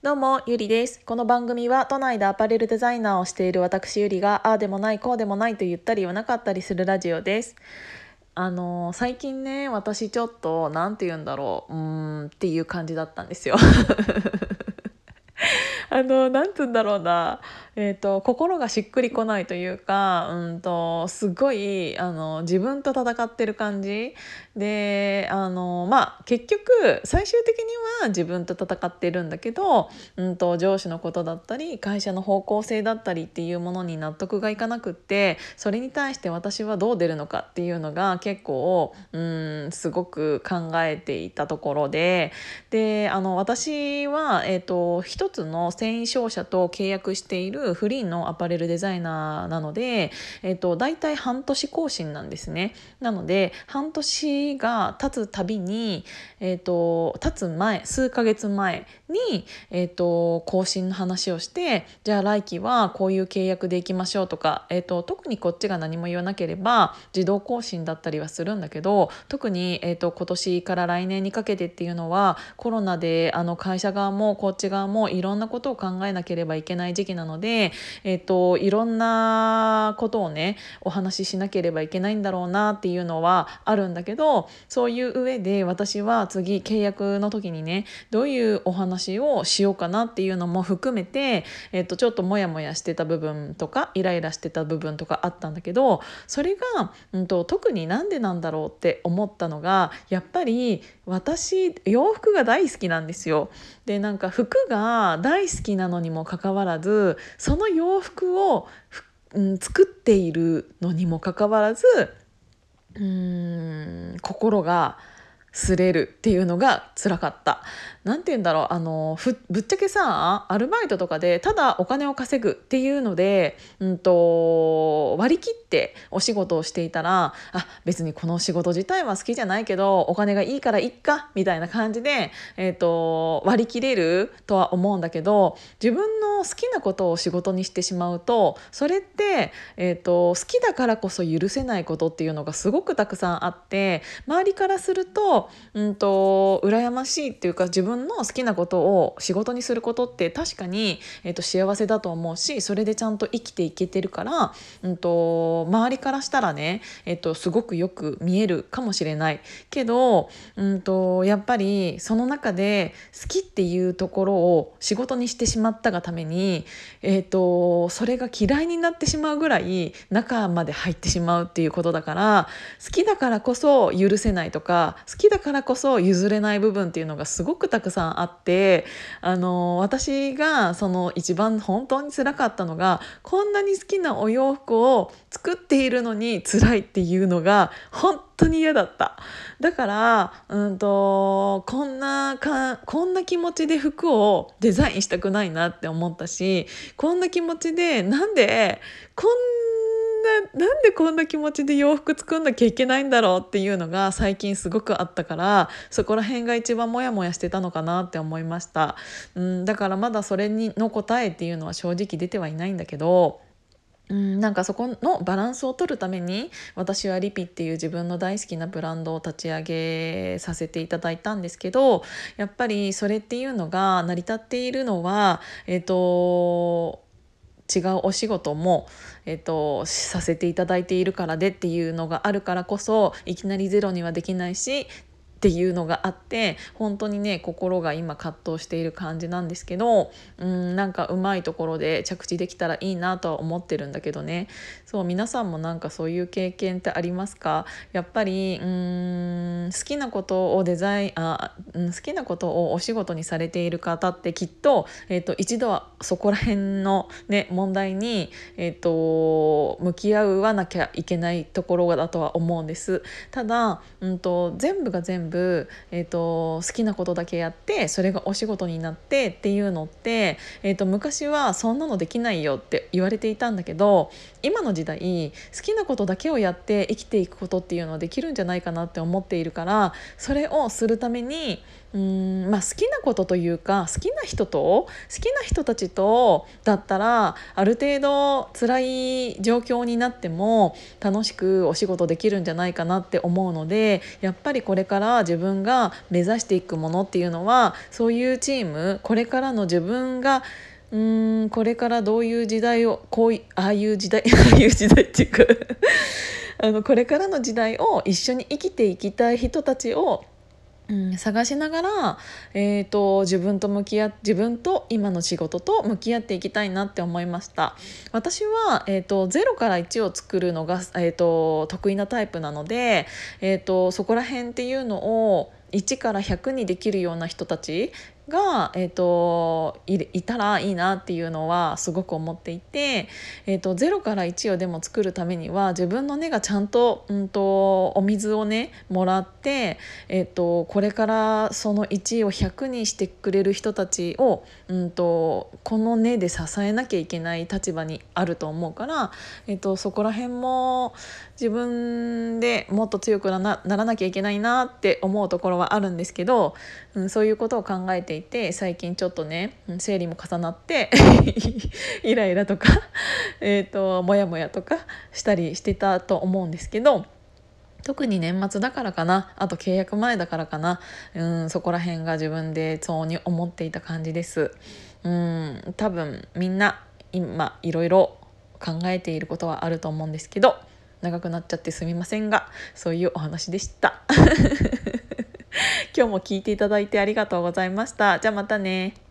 どうも、ゆりです。この番組は都内でアパレルデザイナーをしている私ゆりが、ああでもない、こうでもないと言ったり言わなかったりするラジオです。あの最近ね、私ちょっと、なんて言うんだろう、うーんっていう感じだったんですよ。あの、なんつうんだろうな、えーと、心がしっくりこないというか、うんと、すごいあの自分と戦ってる感じ。であの、まあ、結局最終的には自分と戦ってるんだけど、うんと、上司のことだったり会社の方向性だったりっていうものに納得がいかなくってそれに対して私はどう出るのかっていうのが結構うんすごく考えていたところで。であの私は、えーと一つの繊維商社と契約しているフリーのアパレルデザイナーなので、えっと、大体半年更新なんですね。なので半年が経つたびに、えっと、経つ前数ヶ月前に、えっと、更新の話をしてじゃあ来期はこういう契約でいきましょうとか、えっと、特にこっちが何も言わなければ自動更新だったりはするんだけど特に、えっと、今年から来年にかけてっていうのはコロナであの会社側もこっち側もいろんなことを考えなければいけない時期なのでえっと、いろんなことをねお話ししなければいけないんだろうなっていうのはあるんだけどそういう上で私は次契約の時にねどういうお話をしようかなっていうのも含めて、えっと、ちょっとモヤモヤしてた部分とかイライラしてた部分とかあったんだけどそれが、うんと、特になんでなんだろうって思ったのがやっぱり私洋服が大好きなんですよ。でなんか服が大好好きなのにもかかわらずその洋服を、うん、作っているのにもかかわらずうん心が擦れるっていうのが辛かった。何て言うんだろうあのぶっちゃけさアルバイトとかでただお金を稼ぐっていうので、うんと、割り切ってお仕事をしていたらあ別にこの仕事自体は好きじゃないけどお金がいいからいっかみたいな感じで、えーと、割り切れるとは思うんだけど自分の好きなことを仕事にしてしまうとそれって、えーと、好きだからこそ許せないことっていうのがすごくたくさんあって周りからすると,、うんと羨ましいっていうか自分の好きなことを仕事にすることって確かに、えー、と幸せだと思うしそれでちゃんと生きていけてるから、うんと、周りからしたらね、えーと、すごくよく見えるかもしれないけど、うんと、やっぱりその中で好きっていうところを仕事にしてしまったがために、えー、とそれが嫌いになってしまうぐらい中まで入ってしまうっていうことだから好きだからこそ許せないとか好きだからこそ譲れない部分っていうのがすごくたくさんあってあの私がその一番本当につらかったのがこんなに好きなお洋服を作っているのに辛いっていうのが本当に嫌だった。だからうんとこんなかこんな気持ちで服をデザインしたくないなって思ったしこんな気持ちでなんでこんななんでこんな気持ちで洋服作んなきゃいけないんだろうっていうのが最近すごくあったからそこら辺が一番モヤモヤしてたのかなって思いました、うん、だからまだそれにの答えっていうのは正直出てはいないんだけどうん、なんかそこのバランスを取るために私はリピっていう自分の大好きなブランドを立ち上げさせていただいたんですけどやっぱりそれっていうのが成り立っているのはえっ、と違うお仕事も、えっと、させていただいているからでっていうのがあるからこそいきなりゼロにはできないしっていうのがあって本当にね心が今葛藤している感じなんですけどうんなんかうまいところで着地できたらいいなとは思ってるんだけどね。そう皆さんもなんかそういう経験ってありますか？やっぱりうん好きなことをデザインあ好きなことをお仕事にされている方ってきっと,、えーと、一度はそこら辺の、ね、問題に、えーと、向き合わなきゃいけないところだとは思うんです。ただ、うんと全部が全部、えーと、好きなことだけやってそれがお仕事になってっていうのって、えーと、昔はそんなのできないよって言われていたんだけど今の時代好きなことだけをやって生きていくことっていうのはできるんじゃないかなって思っているからそれをするためにうんまあ好きなことというか好きな人と好きな人たちとだったらある程度辛い状況になっても楽しくお仕事できるんじゃないかなって思うのでやっぱりこれから自分が目指していくものっていうのはそういうチームこれからの自分がうんこれからどういう時代をこういああいう時代 ああいう時代っていうかあのこれからの時代を一緒に生きていきたい人たちを探しながら、えーと、自分と向き合自分と今の仕事と向き合っていきたいなって思いました。私は、えーと、0から1を作るのが、えーと、得意なタイプなので、えー、とそこら辺っていうのを1から100にできるような人たちが、えーと、いたらいいなっていうのはすごく思っていて、えーと、0から1をでも作るためには自分の根がちゃんと,、うんと、お水をねもらって、えー、とこれからその1を100にしてくれる人たちを、うんと、この根で支えなきゃいけない立場にあると思うから、えー、とそこら辺も自分でもっと強くならなきゃいけないなって思うところはあるんですけど、うん、そういうことを考えていて最近ちょっとね生理も重なって イライラとか えとモヤモヤとかしたりしてたと思うんですけど。特に年末だからかなあと契約前だからかなうんそこら辺が自分でそうに思っていた感じですうん多分みんな今いろいろ考えていることはあると思うんですけど長くなっちゃってすみませんがそういうお話でした 今日も聞いていただいてありがとうございました。じゃあまたね。